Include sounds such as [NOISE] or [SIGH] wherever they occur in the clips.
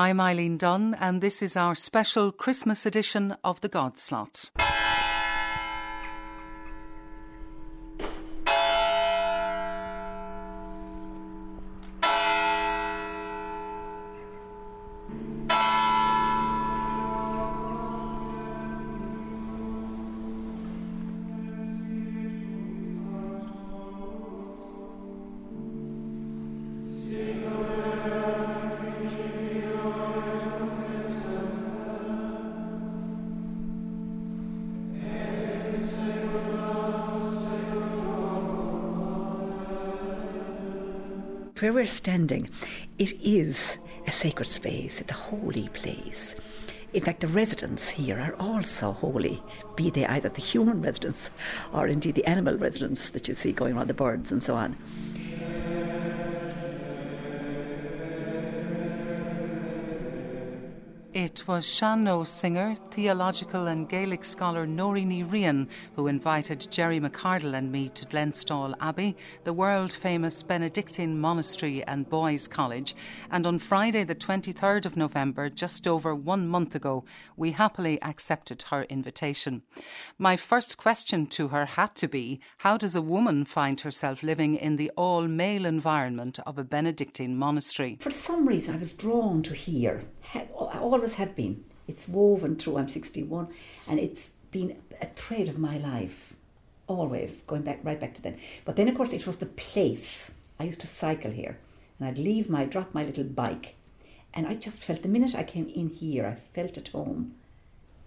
I'm Eileen Dunne, and this is our special Christmas edition of The God Slot. We're standing, it is a sacred space, it's a holy place. In fact, the residents here are also holy, be they either the human residents or indeed the animal residents that you see going around the birds and so on. It was Sean-Nós singer, theological and Gaelic scholar Ní Riain who invited Gerry McArdle and me to Glenstal Abbey, the world famous Benedictine monastery and boys' college. And on Friday, the 23rd of November, just over one month ago, we happily accepted her invitation. My first question to her had to be how does a woman find herself living in the all male environment of a Benedictine monastery? For some reason, I was drawn to here always have been. It's woven through. I'm 61, and it's been a thread of my life, always going back right back to then. But then, of course, it was the place. I used to cycle here, and I'd leave my drop my little bike, and I just felt the minute I came in here, I felt at home.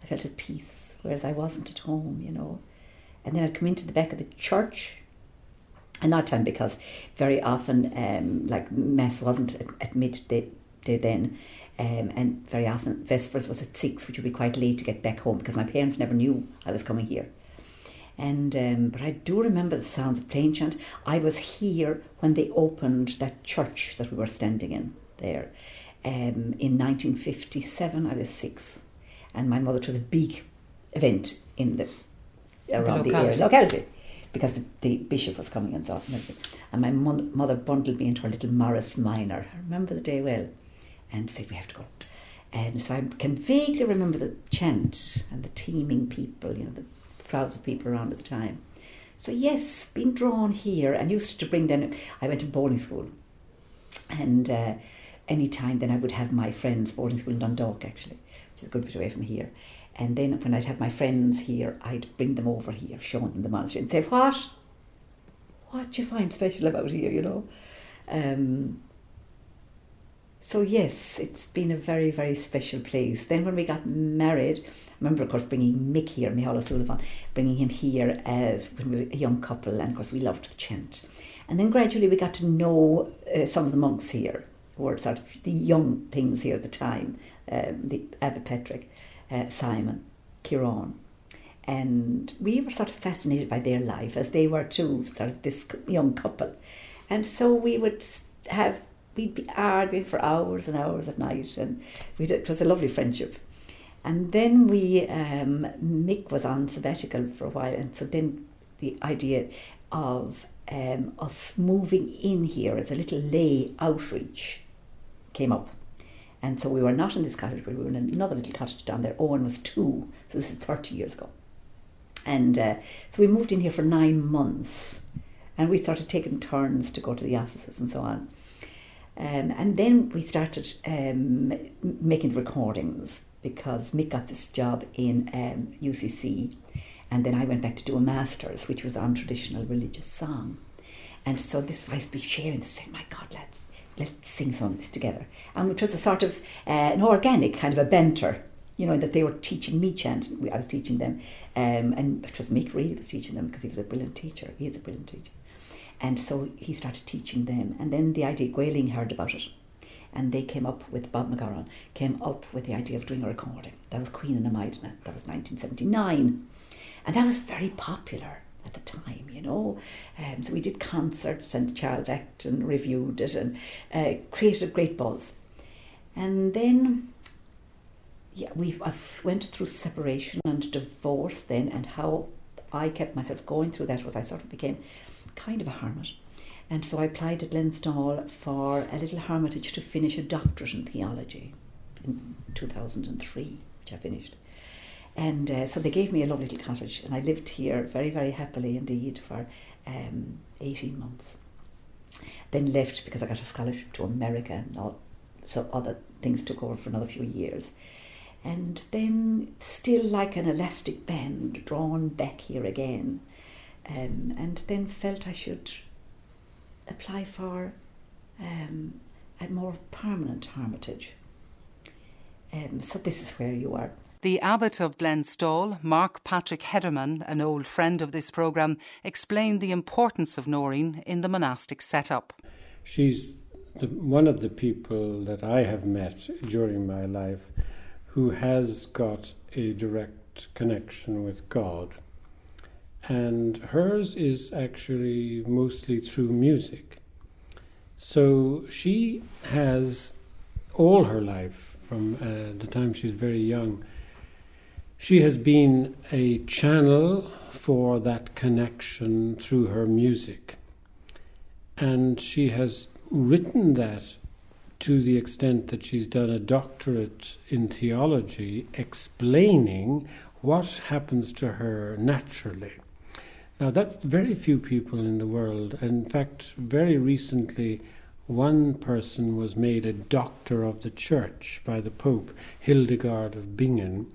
I felt at peace, whereas I wasn't at home, you know. And then I'd come into the back of the church, and not time because very often, um, like mass wasn't at, at midday then, um, and very often Vespers was at six, which would be quite late to get back home because my parents never knew I was coming here. And um, but I do remember the sounds of plain chant. I was here when they opened that church that we were standing in there. Um, in 1957, I was six, and my mother. It was a big event in the around the, the area, locality because the, the, bishop was coming and so on. And my mother bundled me into her little Morris Minor. I remember the day well and said, We have to go. And so I can vaguely remember the chant and the teeming people, you know, the crowds of people around at the time. So, yes, being drawn here and used to bring then, I went to boarding school. And uh, any time then I would have my friends, boarding school in Dundalk actually, which is a good bit away from here. And then when I'd have my friends here, I'd bring them over here, show them the monastery, and say, What? What do you find special about here, you know? Um, so yes, it's been a very, very special place. Then when we got married, I remember of course bringing Mick here, Michael O'Sullivan, bringing him here as when we were a young couple, and of course we loved the chant. And then gradually we got to know uh, some of the monks here, who were sort of the young things here at the time, um, the Abbot Patrick, uh, Simon, Kieran. And we were sort of fascinated by their life, as they were too, sort of this young couple. And so we would have we'd be arguing for hours and hours at night, and we it was a lovely friendship. And then we, um, Mick was on sabbatical for a while, and so then the idea of um, us moving in here as a little lay outreach came up. And so we were not in this cottage, but we were in another little cottage down there. Owen was two, so this is 30 years ago. And uh, so we moved in here for nine months, and we started taking turns to go to the offices and so on. Um, and then we started um, making recordings because Mick got this job in um, UCC, and then I went back to do a master's, which was on traditional religious song. And so this I be sharing this, saying, "My God, let's let's sing some of this together." And it was a sort of uh, an organic kind of a banter, you know, that they were teaching me chant, I was teaching them, um, and it was Mick really was teaching them because he was a brilliant teacher. He is a brilliant teacher. And so he started teaching them. And then the idea, Gael Linn heard about it. And they came up with, Bob McGowan came up with the idea of doing a recording. That was Caoineadh na Maighdine. That was 1979. And that was very popular at the time, you know. Um, so we did concerts and Charles Acton reviewed it and uh, created great buzz. And then, yeah, we I went through separation and divorce then, and how I kept myself going through that was I sort of became kind of a hermit. And so I applied at Glenstal for a little hermitage to finish a doctorate in theology. in 2003, which I finished. And uh, so they gave me a lovely little cottage, and I lived here very, very happily indeed for um, 18 months. Then left because I got a scholarship to America, and all, so other things took over for another few years. And then, still like an elastic band, drawn back here again, um, and then felt I should apply for um, a more permanent hermitage. Um, so this is where you are. The abbot of Glenstal, Mark Patrick Hederman, an old friend of this programme, explained the importance of Nóirín in the monastic setup. She's the, one of the people that I have met during my life who has got a direct connection with God. And hers is actually mostly through music. So she has all her life, from uh, the time she's very young, she has been a channel for that connection through her music. And she has written that to the extent that she's done a doctorate in theology explaining what happens to her naturally. Now, that's very few people in the world. In fact, very recently, one person was made a doctor of the church by the Pope, Hildegard of Bingen,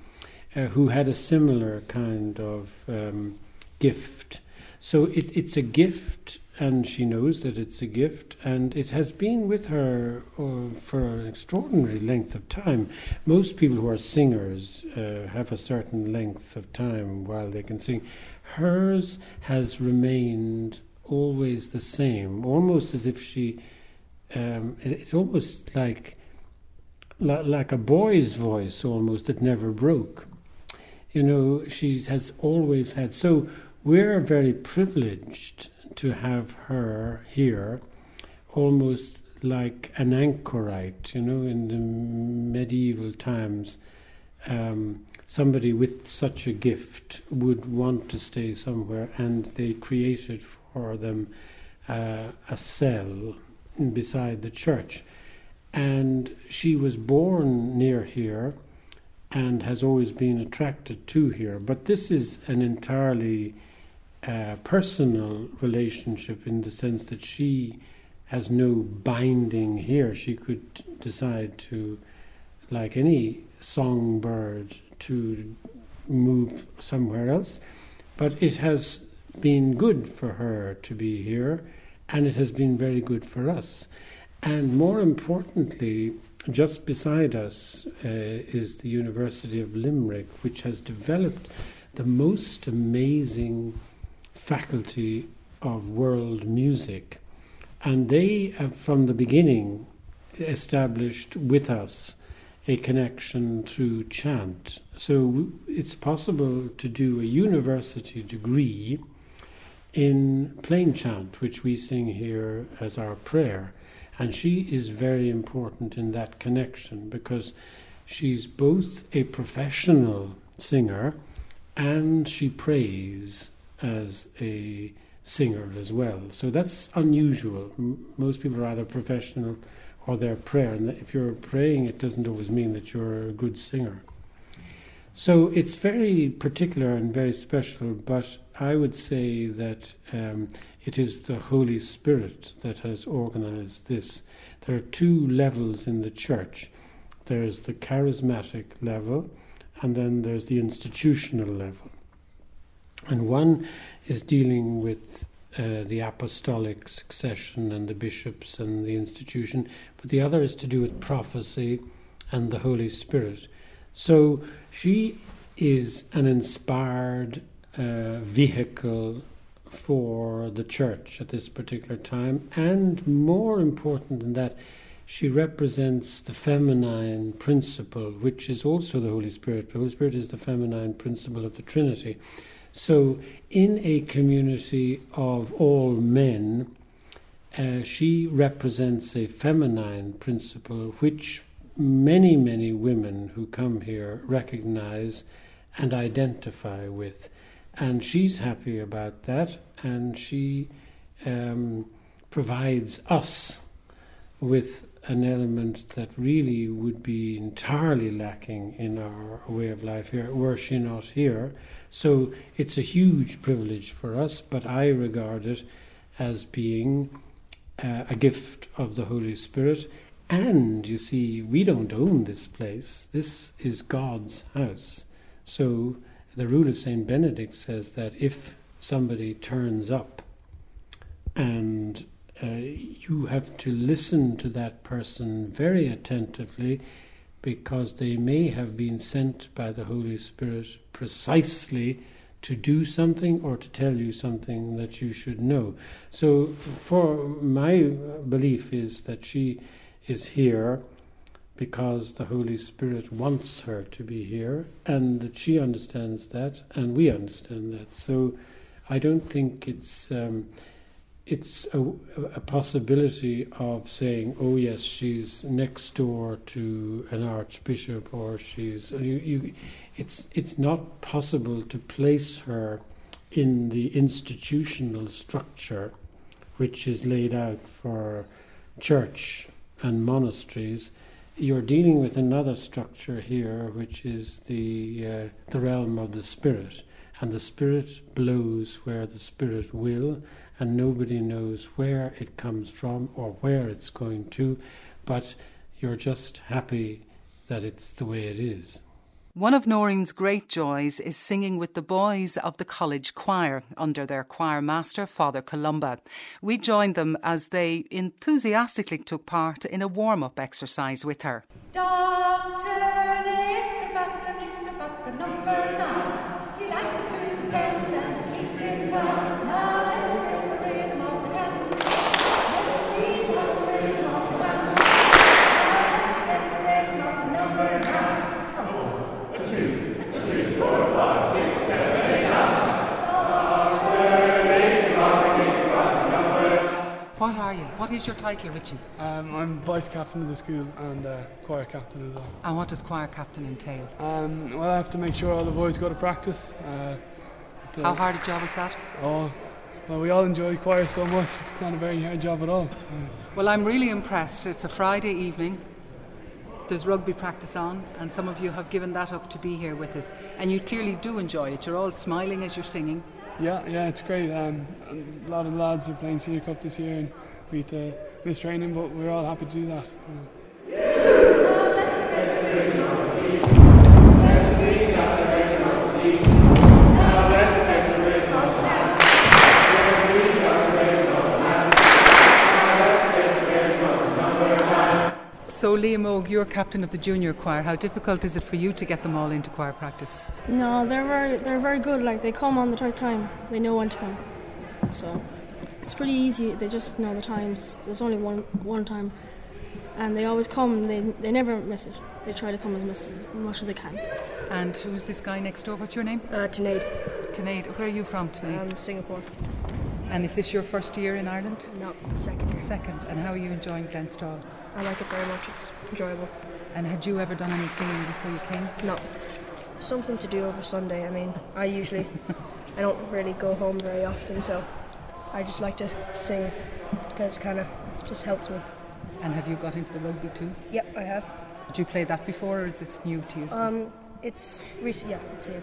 uh, who had a similar kind of um, gift. So it, it's a gift and she knows that it's a gift, and it has been with her uh, for an extraordinary length of time. Most people who are singers uh, have a certain length of time while they can sing. Hers has remained always the same, almost as if she. Um, it's almost like like a boy's voice, almost that never broke. You know, she has always had. So we're very privileged to have her here almost like an anchorite, you know, in the medieval times. Um, somebody with such a gift would want to stay somewhere, and they created for them uh, a cell beside the church. And she was born near here and has always been attracted to here. But this is an entirely uh, personal relationship in the sense that she has no binding here. She could decide to, like any songbird, to move somewhere else. But it has been good for her to be here, and it has been very good for us. And more importantly, just beside us uh, is the University of Limerick, which has developed the most amazing faculty of world music. And they have, from the beginning, established with us a connection through chant. So it's possible to do a university degree in plain chant, which we sing here as our prayer. And she is very important in that connection because she's both a professional singer and she prays as a singer as well. So that's unusual. M- most people are either professional or they're prayer. And if you're praying, it doesn't always mean that you're a good singer. So it's very particular and very special, but I would say that um, it is the Holy Spirit that has organized this. There are two levels in the church there's the charismatic level, and then there's the institutional level. And one is dealing with uh, the apostolic succession and the bishops and the institution, but the other is to do with prophecy and the Holy Spirit. So she is an inspired uh, vehicle for the church at this particular time, and more important than that, she represents the feminine principle, which is also the Holy Spirit. The Holy Spirit is the feminine principle of the Trinity. So, in a community of all men, uh, she represents a feminine principle which many, many women who come here recognize and identify with. And she's happy about that, and she um, provides us with an element that really would be entirely lacking in our way of life here, were she not here. So it's a huge privilege for us, but I regard it as being uh, a gift of the Holy Spirit. And you see, we don't own this place, this is God's house. So the rule of St. Benedict says that if somebody turns up and uh, you have to listen to that person very attentively because they may have been sent by the Holy Spirit precisely to do something or to tell you something that you should know. So, for my belief is that she is here because the Holy Spirit wants her to be here, and that she understands that, and we understand that. So, I don't think it's. Um, it's a, a, possibility of saying, "Oh yes, she's next door to an archbishop," or she's. You, you, it's it's not possible to place her in the institutional structure which is laid out for church and monasteries. You're dealing with another structure here, which is the uh, the realm of the spirit, and the spirit blows where the spirit will and nobody knows where it comes from or where it's going to, but you're just happy that it's the way it is. One of Nóirín's great joys is singing with the boys of the college choir under their choir master, Father Columba. We joined them as they enthusiastically took part in a warm up exercise with her. Doctor, number nine. He likes to dance and keeps in time. What are you? What is your title, Richie? Um, I'm vice captain of the school and uh, choir captain as well. And what does choir captain entail? Um, well, I have to make sure all the boys go to practice. Uh, to How hard a job is that? Oh, well, we all enjoy choir so much. It's not a very hard job at all. Well, I'm really impressed. It's a Friday evening. There's rugby practice on, and some of you have given that up to be here with us. And you clearly do enjoy it. You're all smiling as you're singing. Yeah, yeah, it's great. Um, a lot of lads are playing Senior Cup this year, and we had to miss training, but we're all happy to do that. So, Liam Og, you're captain of the junior choir. How difficult is it for you to get them all into choir practice? No, they're very they're very good. Like they come on the right time. They know when to come. So it's pretty easy. They just know the times. There's only one one time, and they always come. They they never miss it. They try to come as much as, much as they can. And who's this guy next door? What's your name? Uh, Tanade. Tanade. Where are you from, Tanade? Um, Singapore. And is this your first year in Ireland? No, second. Second. And how are you enjoying Glenstal? I like it very much. It's enjoyable. And had you ever done any singing before you came? No. Something to do over Sunday. I mean, I usually [LAUGHS] I don't really go home very often, so I just like to sing because it kind of just helps me. And have you got into the rugby too? Yep, I have. Did you play that before, or is it new to you? Um, it's recent. Yeah, it's new.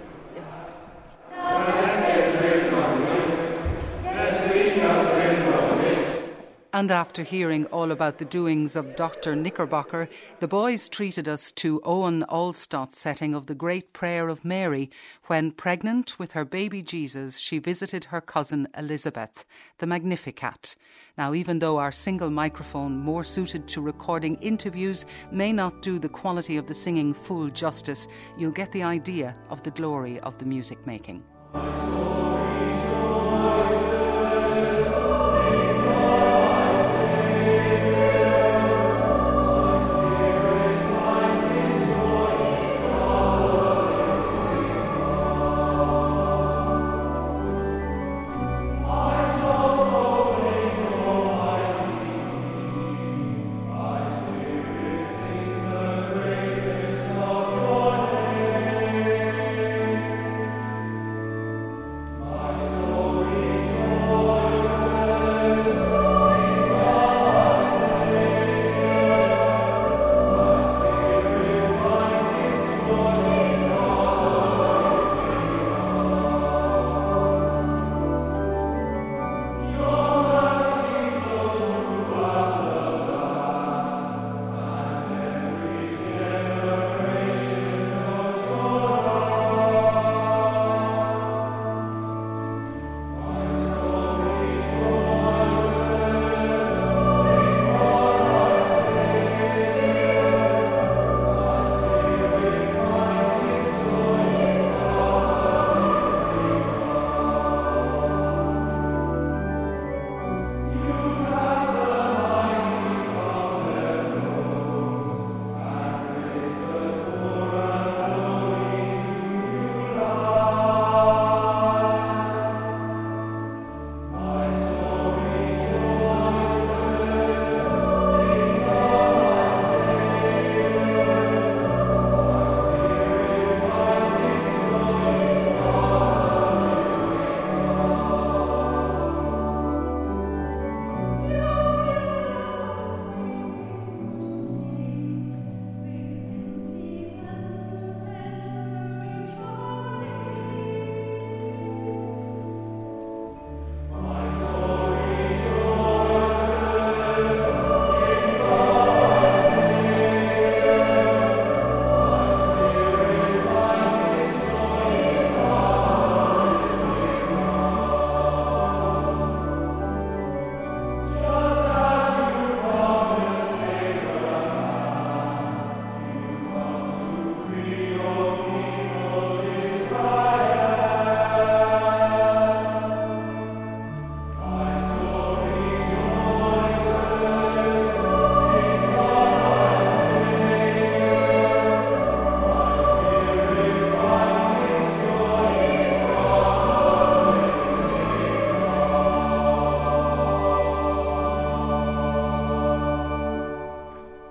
And after hearing all about the doings of Dr. Knickerbocker, the boys treated us to Owen Alstott's setting of the Great Prayer of Mary when, pregnant with her baby Jesus, she visited her cousin Elizabeth, the Magnificat. Now, even though our single microphone, more suited to recording interviews, may not do the quality of the singing full justice, you'll get the idea of the glory of the music making.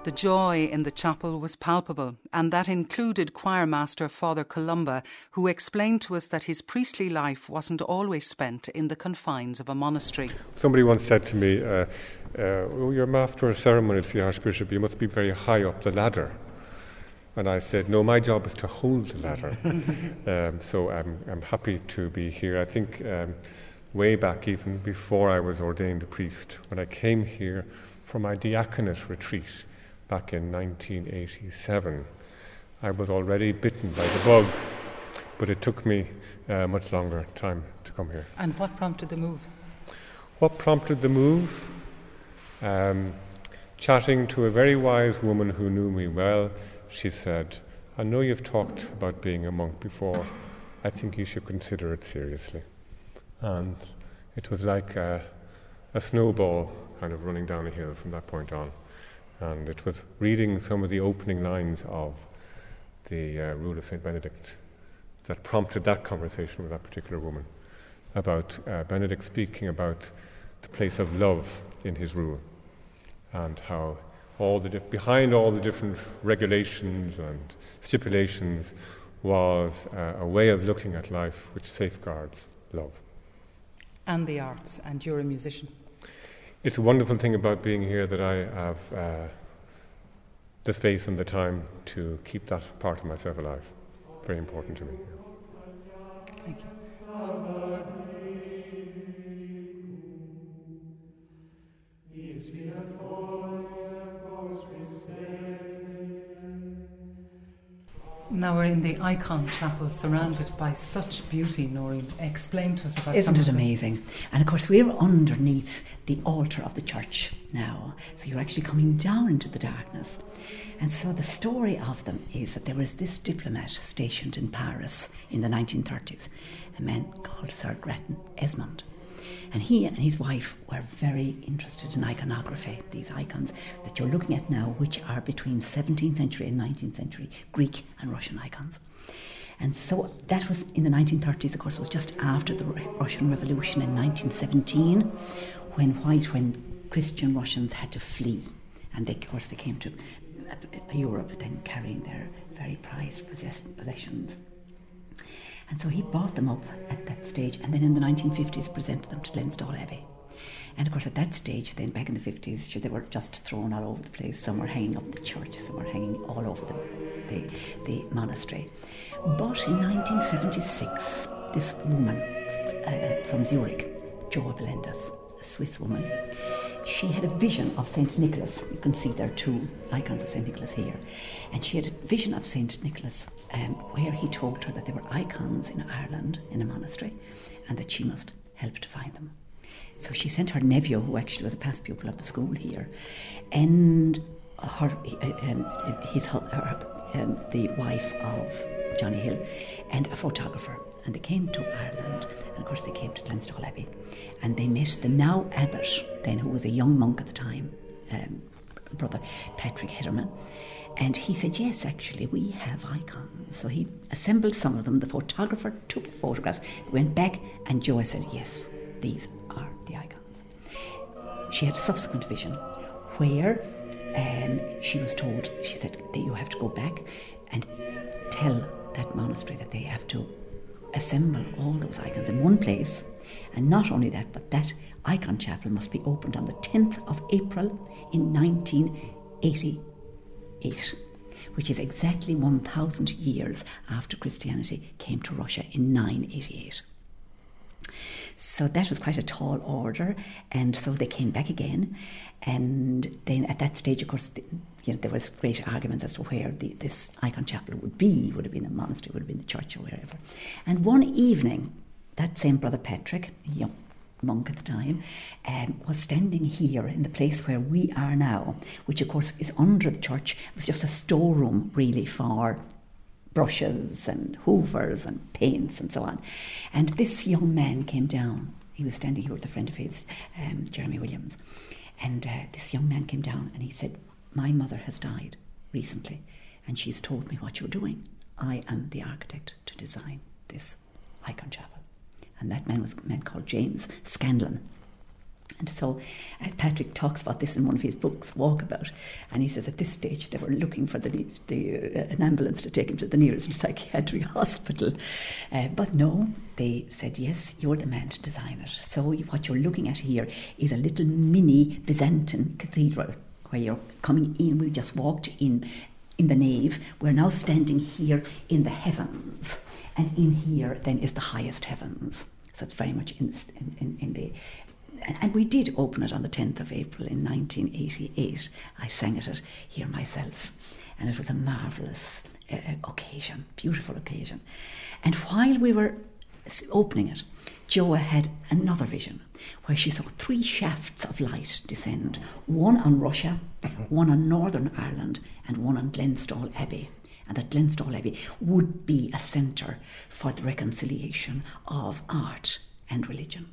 The joy in the chapel was palpable, and that included choirmaster Father Columba, who explained to us that his priestly life wasn't always spent in the confines of a monastery. Somebody once said to me, uh, uh, oh, You're master of ceremonies, the Archbishop, you must be very high up the ladder. And I said, No, my job is to hold the ladder. [LAUGHS] um, so I'm, I'm happy to be here. I think um, way back, even before I was ordained a priest, when I came here for my diaconate retreat back in 1987. I was already bitten by the bug, but it took me uh, much longer time to come here. And what prompted the move? What prompted the move? Um, chatting to a very wise woman who knew me well, she said, I know you've talked about being a monk before. I think you should consider it seriously. And it was like a, a snowball kind of running down a hill from that point on. And it was reading some of the opening lines of the uh, Rule of St. Benedict that prompted that conversation with that particular woman about uh, Benedict speaking about the place of love in his rule and how all the di- behind all the different regulations and stipulations was uh, a way of looking at life which safeguards love. And the arts, and you're a musician. It's a wonderful thing about being here that I have uh, the space and the time to keep that part of myself alive. Very important to me. Thank you. Now we're in the icon chapel surrounded by such beauty, Nóirín. Explain to us about Isn't it amazing? And of course, we're underneath the altar of the church now. So you're actually coming down into the darkness. And so the story of them is that there was this diplomat stationed in Paris in the 1930s, a man called Sir Grattan Esmonde. And he and his wife were very interested in iconography, these icons that you're looking at now, which are between 17th century and 19th century Greek and Russian icons. And so that was in the 1930s, of course, it was just after the Russian Revolution in 1917, when white, when Christian Russians had to flee. And they, of course, they came to uh, Europe then carrying their very prized possess- possessions. And so he bought them up at that stage and then in the 1950s presented them to Glenstal Abbey. And of course, at that stage, then back in the 50s, sure, they were just thrown all over the place. Some were hanging up the church, some were hanging all over the, the, the monastery. But in 1976, this woman uh, from Zurich, Joa Bolendas, a Swiss woman, she had a vision of St. Nicholas. You can see there are two icons of St. Nicholas here. And she had a vision of St. Nicholas um, where he told her that there were icons in Ireland in a monastery and that she must help to find them. So she sent her nephew, who actually was a past pupil of the school here, and her, um, his, her, um, the wife of Johnny Hill, and a photographer. And they came to Ireland, and of course they came to Glenstal Abbey, and they met the now abbot, then who was a young monk at the time, um, brother Patrick Hederman. And he said, Yes, actually, we have icons. So he assembled some of them. The photographer took photographs, went back, and Joy said, Yes, these are the icons. She had a subsequent vision where um, she was told, she said, that you have to go back and tell that monastery that they have to assemble all those icons in one place. And not only that, but that icon chapel must be opened on the 10th of April in 1988, which is exactly 1,000 years after Christianity came to Russia in 988. So that was quite a tall order, and so they came back again. And then at that stage, of course, you know, there was great arguments as to where the, this icon chapel would be. Would have been a monastery, would have been the church, or wherever. And one evening, that same brother Patrick, a young monk at the time, um, was standing here in the place where we are now, which of course is under the church. It was just a storeroom, really, for brushes and hoovers and paints and so on. And this young man came down. He was standing here with a friend of his, um, Jeremy Williams. And uh, this young man came down and he said, My mother has died recently, and she's told me what you're doing. I am the architect to design this icon chapel. And that man was a man called James Scanlon. And so uh, Patrick talks about this in one of his books, Walkabout, and he says at this stage they were looking for the, the uh, an ambulance to take him to the nearest [LAUGHS] psychiatric [LAUGHS] hospital. Uh, but no, they said, yes, you're the man to design it. So what you're looking at here is a little mini Byzantine cathedral where you're coming in. We just walked in in the nave. We're now standing here in the heavens, and in here then is the highest heavens. So it's very much in, in, in the and we did open it on the 10th of April in 1988. I sang at it here myself, and it was a marvellous uh, occasion, beautiful occasion. And while we were opening it, Joa had another vision where she saw three shafts of light descend one on Russia, one on Northern Ireland, and one on Glenstal Abbey. And that Glenstal Abbey would be a centre for the reconciliation of art and religion.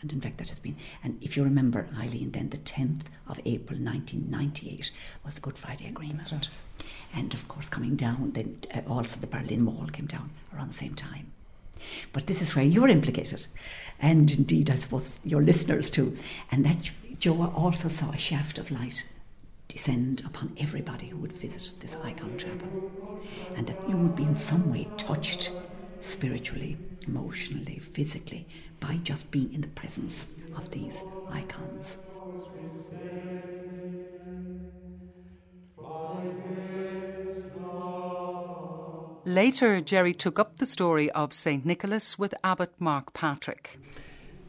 And in fact, that has been, and if you remember, Eileen, then the 10th of April 1998 was the Good Friday Agreement. Right. And of course, coming down, then uh, also the Berlin Wall came down around the same time. But this is where you're implicated, and indeed, I suppose, your listeners too. And that Joa also saw a shaft of light descend upon everybody who would visit this icon chapel, and that you would be in some way touched spiritually, emotionally, physically by just being in the presence of these icons. Later, Gerry took up the story of St. Nicholas with Abbot Mark Patrick.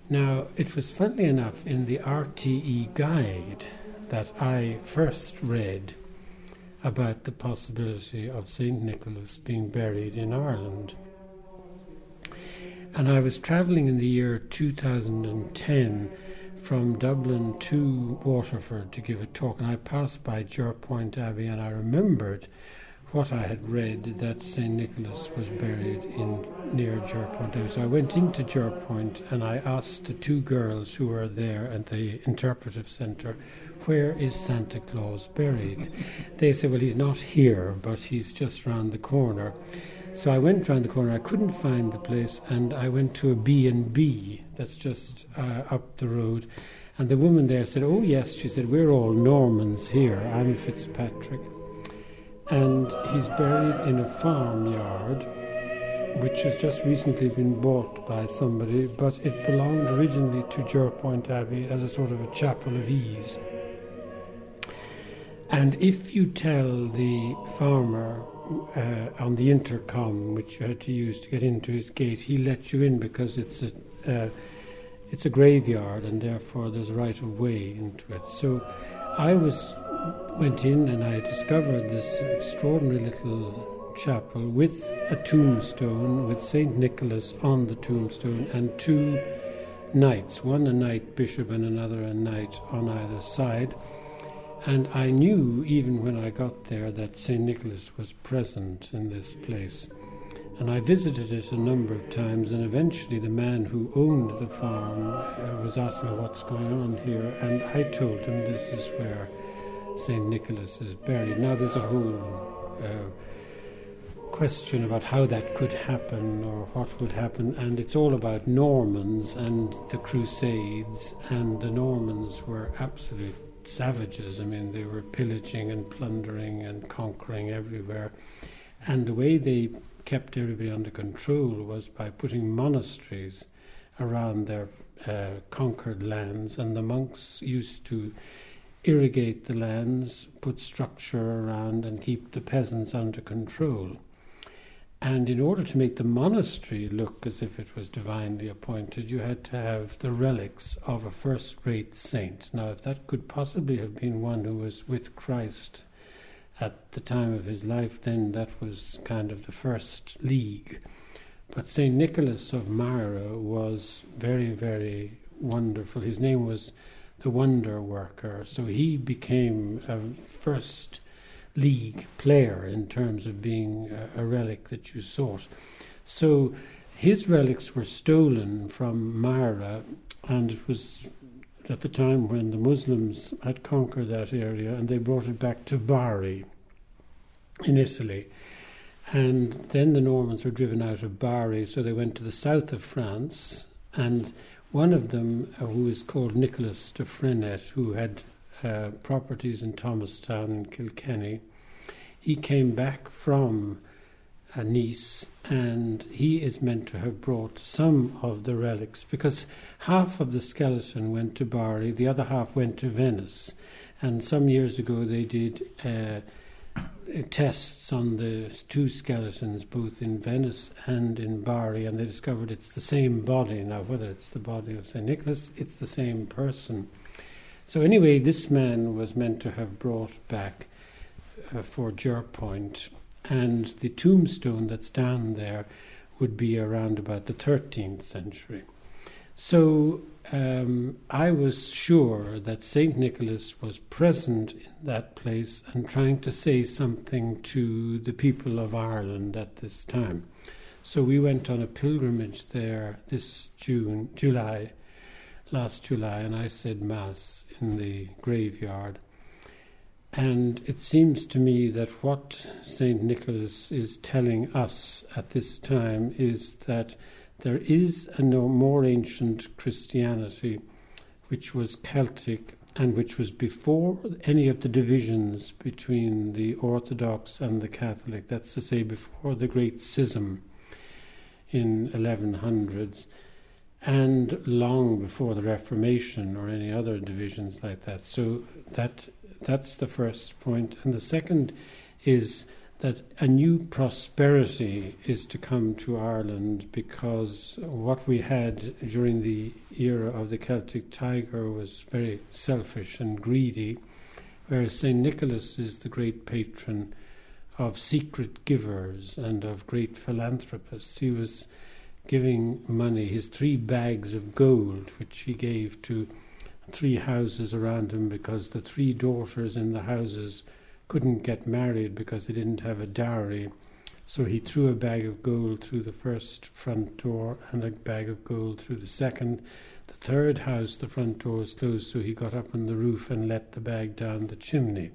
Now, it was funnily enough in the RTE guide that I first read about the possibility of St. Nicholas being buried in Ireland. And I was travelling in the year 2010 from Dublin to Waterford to give a talk, and I passed by Jerpoint Abbey, and I remembered what I had read that St. Nicholas was buried in near Jerpoint Abbey. So I went into Jerpoint and I asked the two girls who were there at the interpretive centre, where is Santa Claus buried? [LAUGHS] they said, well, he's not here, but he's just round the corner. So I went round the corner. I couldn't find the place, and I went to a B and B that's just uh, up the road. And the woman there said, "Oh yes," she said, "We're all Normans here. I'm Fitzpatrick." And he's buried in a farmyard which has just recently been bought by somebody, but it belonged originally to Jerpoint Abbey as a sort of a chapel of ease. And if you tell the farmer uh, on the intercom, which you had to use to get into his gate, he lets you in because it's a uh, it's a graveyard, and therefore there's right of way into it. So I was went in and I discovered this extraordinary little chapel with a tombstone with Saint Nicholas on the tombstone and two knights, one a knight bishop and another a knight on either side. And I knew even when I got there that St. Nicholas was present in this place. And I visited it a number of times, and eventually the man who owned the farm uh, was asking me what's going on here, and I told him this is where St. Nicholas is buried. Now there's a whole uh, question about how that could happen or what would happen, and it's all about Normans and the Crusades, and the Normans were absolute savages. I mean, they were pillaging and plundering and conquering everywhere. And the way they kept everybody under control was by putting monasteries around their uh, conquered lands, and the monks used to irrigate the lands, put structure around, and keep the peasants under control. And in order to make the monastery look as if it was divinely appointed, you had to have the relics of a first rate saint. Now, if that could possibly have been one who was with Christ at the time of his life, then that was kind of the first league. But St. Nicholas of Myra was very, very wonderful. His name was the Wonder Worker, so he became a first league player in terms of being a, a relic that you sought. So his relics were stolen from Myra, and it was at the time when the Muslims had conquered that area and they brought it back to Bari in Italy. And then the Normans were driven out of Bari, so they went to the south of France. And one of them, uh, who is called Nicholas de Frainet, who had uh, properties in Thomastown and Kilkenny, he came back from uh, Nice and he is meant to have brought some of the relics because half of the skeleton went to Bari, the other half went to Venice. And some years ago they did uh, tests on the two skeletons, both in Venice and in Bari, and they discovered it's the same body. Now, whether it's the body of St. Nicholas, it's the same person. So, anyway, this man was meant to have brought back uh, for Jerpoint, and the tombstone that's down there would be around about the 13th century. So, um, I was sure that St. Nicholas was present in that place and trying to say something to the people of Ireland at this time. So we went on a pilgrimage there this June, July, last July, and I said Mass in the graveyard. And it seems to me that what St. Nicholas is telling us at this time is that there is a no more ancient Christianity which was Celtic and which was before any of the divisions between the Orthodox and the Catholic, that's to say, before the Great Schism in 1100s, and long before the Reformation or any other divisions like that. So that that's the first point. and the second is that a new prosperity is to come to Ireland because what we had during the era of the Celtic Tiger was very selfish and greedy, whereas St. Nicholas is the great patron of secret givers and of great philanthropists. He was giving money, his three bags of gold, which he gave to three houses around him because the three daughters in the houses couldn't get married because they didn't have a dowry. So he threw a bag of gold through the first front door and a bag of gold through the second. The third house, the front door was closed, so he got up on the roof and let the bag down the chimney.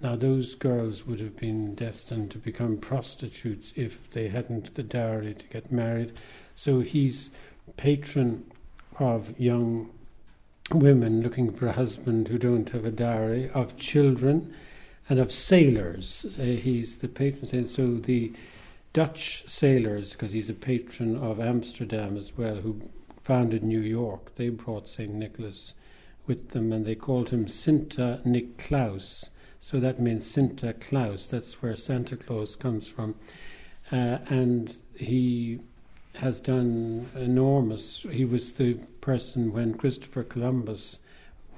Now, those girls would have been destined to become prostitutes if they hadn't the dowry to get married. So he's patron of young women looking for a husband who don't have a dowry, of children and of sailors. Uh, he's the patron saint. So the Dutch sailors, because he's a patron of Amsterdam as well, who founded New York, they brought St. Nicholas with them and they called him Sinta Niklaus. So that means Sinta Claus. That's where Santa Claus comes from. Uh, and he has done enormous. He was the person when Christopher Columbus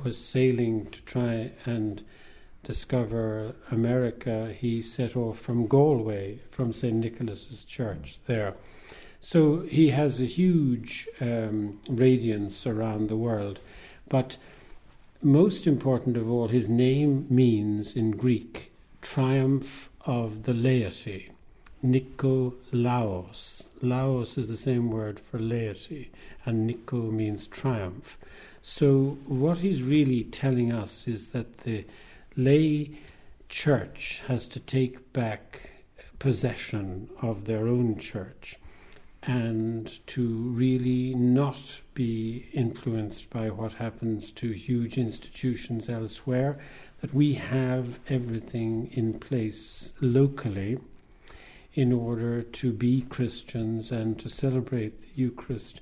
was sailing to try and discover America, he set off from Galway, from St. Nicholas's Church there. So he has a huge um, radiance around the world. But most important of all, his name means in Greek triumph of the laity. Nico Laos. Laos is the same word for laity, and Nico means triumph. So, what he's really telling us is that the lay church has to take back possession of their own church and to really not be influenced by what happens to huge institutions elsewhere, that we have everything in place locally in order to be Christians and to celebrate the Eucharist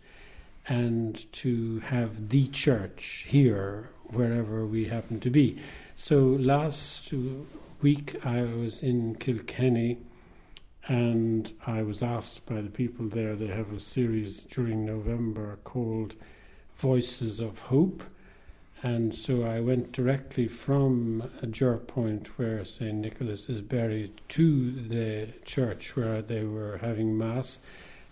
and to have the church here wherever we happen to be. So last week I was in Kilkenny and I was asked by the people there, they have a series during November called Voices of Hope. And so I went directly from Jerpoint, where St. Nicholas is buried, to the church where they were having Mass.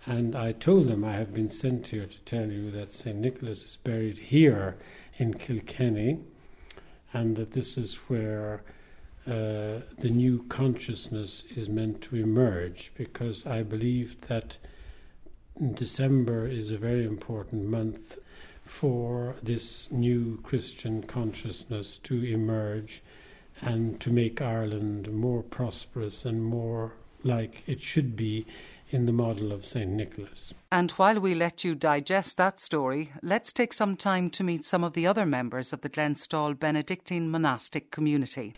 And I told them I have been sent here to tell you that St. Nicholas is buried here in Kilkenny and that this is where uh, the new consciousness is meant to emerge because I believe that December is a very important month for this new Christian consciousness to emerge and to make Ireland more prosperous and more like it should be in the model of St. Nicholas. And while we let you digest that story, let's take some time to meet some of the other members of the Glenstal Benedictine monastic community.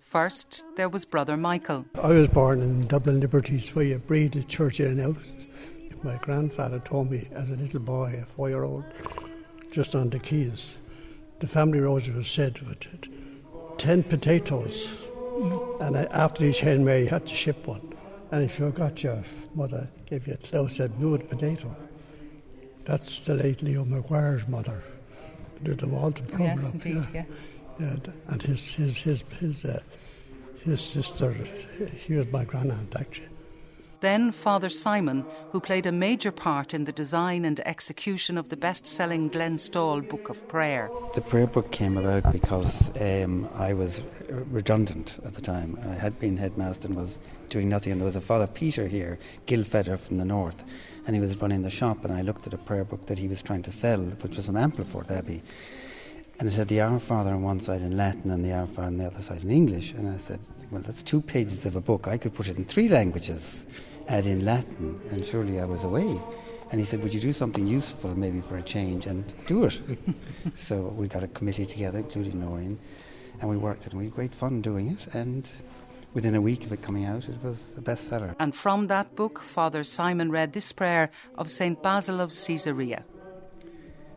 First, there was Brother Michael. I was born in Dublin Liberties Way, a breed church in Elf. My grandfather told me as a little boy, a four year old, just on the quays, the family rosary was said with ten potatoes, and after each hen Mary had to ship one. And if you got your mother gave you a close said blue potato. That's the late Leo McGuire's mother, the, the Walton Plumber. Yes, indeed, yeah. yeah. And his his his his, uh, his sister, he was my grandaunt actually. Then Father Simon, who played a major part in the design and execution of the best selling Glenstal Book of Prayer. The prayer book came about because um, I was redundant at the time. I had been headmaster and was doing nothing, and there was a Father Peter here, Gilfeder from the north, and he was running the shop, and I looked at a prayer book that he was trying to sell, which was from Ampleforth Abbey. And it had the Our Father on one side in Latin and the Our Father on the other side in English. And I said, well, that's two pages of a book. I could put it in three languages, add in Latin, and surely I was away. And he said, Would you do something useful, maybe for a change, and do it? [LAUGHS] so we got a committee together, including Nóirín, and we worked it, and we had great fun doing it. And within a week of it coming out, it was a bestseller. And from that book, Father Simon read this prayer of St. Basil of Caesarea.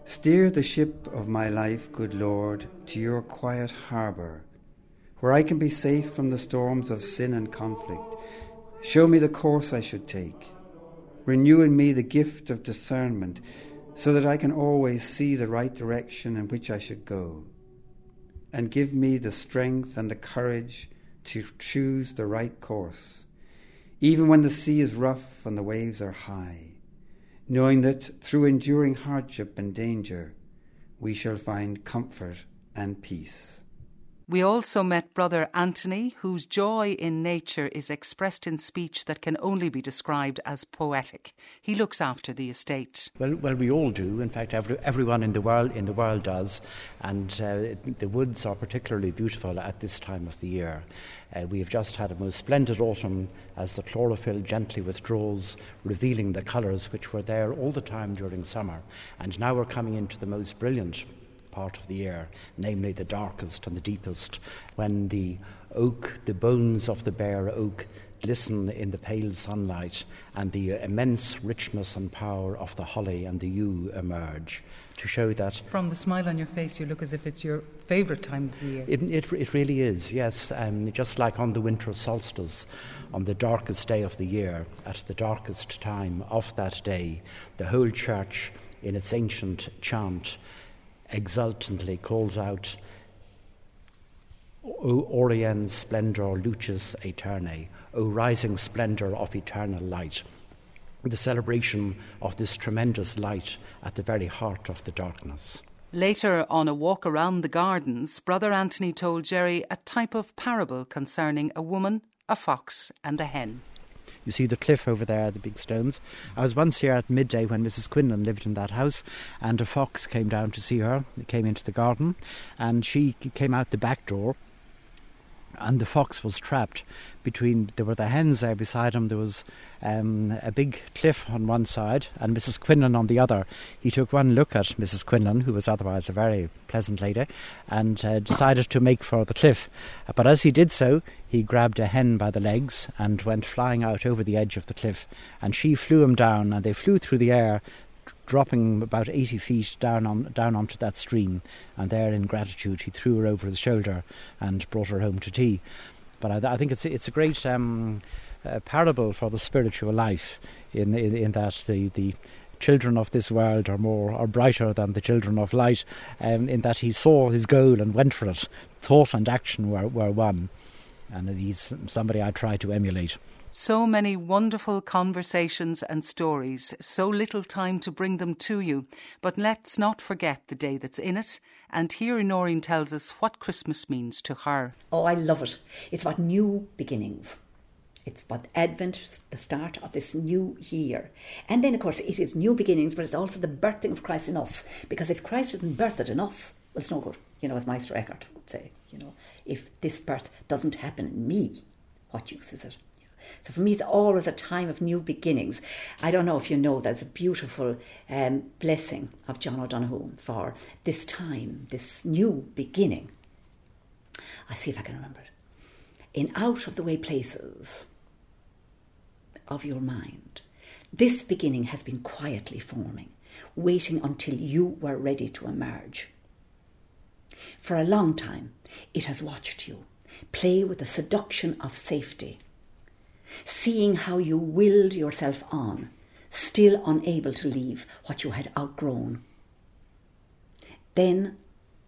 Steer the ship of my life, good Lord, to your quiet harbour, where I can be safe from the storms of sin and conflict. Show me the course I should take. Renew in me the gift of discernment, so that I can always see the right direction in which I should go. And give me the strength and the courage to choose the right course, even when the sea is rough and the waves are high knowing that through enduring hardship and danger, we shall find comfort and peace. We also met Brother Anthony, whose joy in nature is expressed in speech that can only be described as poetic. He looks after the estate. Well, well, we all do. In fact, every, everyone in the world in the world does, and uh, the woods are particularly beautiful at this time of the year. Uh, we have just had a most splendid autumn as the chlorophyll gently withdraws, revealing the colours which were there all the time during summer. And now we're coming into the most brilliant part of the year, namely the darkest and the deepest, when the oak, the bones of the bare oak, glisten in the pale sunlight, and the immense richness and power of the holly and the yew emerge to show that. From the smile on your face, you look as if it's your favourite time of the year. It, it, it really is, yes. Um, just like on the winter solstice, on the darkest day of the year, at the darkest time of that day, the whole church, in its ancient chant, exultantly calls out, O Oriens splendor lucis aeternae, O rising splendor of eternal light the celebration of this tremendous light at the very heart of the darkness. Later, on a walk around the gardens, Brother Anthony told Gerry a type of parable concerning a woman, a fox, and a hen. You see the cliff over there, the big stones. I was once here at midday when Mrs. Quinlan lived in that house, and a fox came down to see her. It came into the garden, and she came out the back door and the fox was trapped between there were the hens there beside him. There was um, a big cliff on one side and mrs quinlan on the other. He took one look at mrs quinlan who was otherwise a very pleasant lady and uh, decided to make for the cliff. But as he did so he grabbed a hen by the legs and went flying out over the edge of the cliff and she flew him down and they flew through the air dropping about 80 feet down on down onto that stream, and there, in gratitude, he threw her over his shoulder and brought her home to tea. But I, I think it's it's a great um, uh, parable for the spiritual life, in in, in that the the children of this world are more are brighter than the children of light, um, in that he saw his goal and went for it. Thought and action were, were one, and he's somebody I try to emulate So many wonderful conversations and stories, so little time to bring them to you. But let's not forget the day that's in it. And here Nóirín tells us what Christmas means to her. Oh, I love it. It's about new beginnings. It's about Advent, the start of this new year. And then, of course, it is new beginnings, but it's also the birthing of Christ in us. Because if Christ isn't birthed in us, well, it's no good. You know, as Meister Eckhart would say, you know, if this birth doesn't happen in me, what use is it? So for me, it's always a time of new beginnings. I don't know if you know, there's a beautiful um, blessing of John O'Donohue for this time, this new beginning. I'll see if I can remember it. In out of the way places of your mind, this beginning has been quietly forming, waiting until you were ready to emerge. For a long time, it has watched you play with the seduction of safety seeing how you willed yourself on, still unable to leave what you had outgrown. Then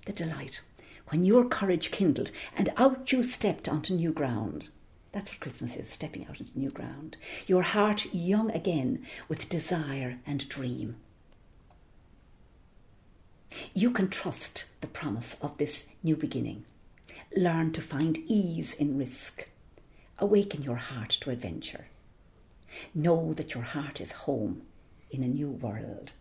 the delight, when your courage kindled and out you stepped onto new ground. That's what Christmas is stepping out into new ground. Your heart young again with desire and dream. You can trust the promise of this new beginning. Learn to find ease in risk Awaken your heart to adventure. Know that your heart is home in a new world.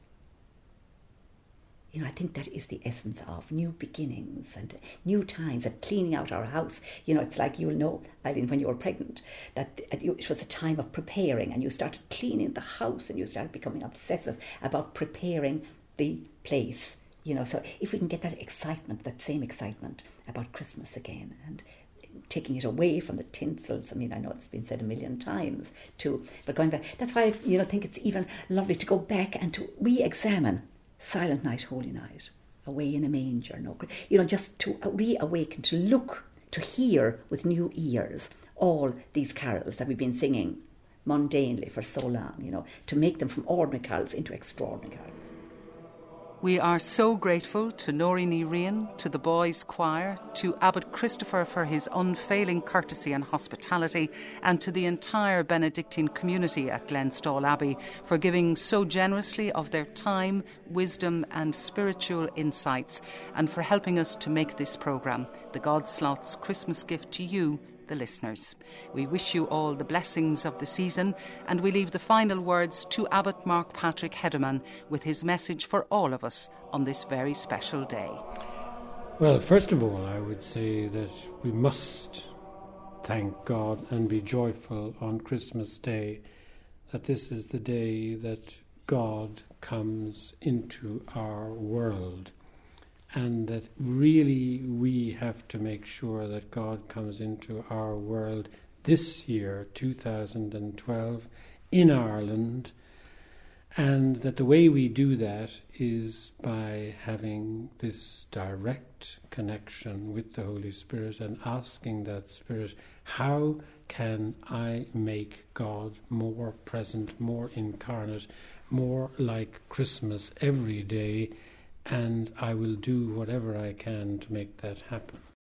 You know, I think that is the essence of new beginnings and new times of cleaning out our house. You know, it's like you'll know, Eileen, when you were pregnant, that it was a time of preparing and you started cleaning the house and you started becoming obsessive about preparing the place. You know, so if we can get that excitement, that same excitement about Christmas again and taking it away from the tinsels. I mean, I know it's been said a million times too, but going back, that's why I, you know think it's even lovely to go back and to re-examine Silent Night, Holy Night, Away in a Manger, no, you know, just to reawaken, to look, to hear with new ears all these carols that we've been singing mundanely for so long, you know, to make them from ordinary carols into extraordinary carols. We are so grateful to Nóirín Riain, to the boys' choir, to Abbot Christopher for his unfailing courtesy and hospitality, and to the entire Benedictine community at Glenstal Abbey for giving so generously of their time, wisdom, and spiritual insights, and for helping us to make this programme, the Godslot's Christmas gift to you the listeners. We wish you all the blessings of the season, and we leave the final words to Abbot Mark Patrick Hederman with his message for all of us on this very special day. Well, first of all, I would say that we must thank God and be joyful on Christmas Day that this is the day that God comes into our world and that really we have to make sure that God comes into our world this year, 2012, in Ireland, and that the way we do that is by having this direct connection with the Holy Spirit and asking that Spirit, how can I make God more present, more incarnate, more like Christmas every day? And I will do whatever I can to make that happen.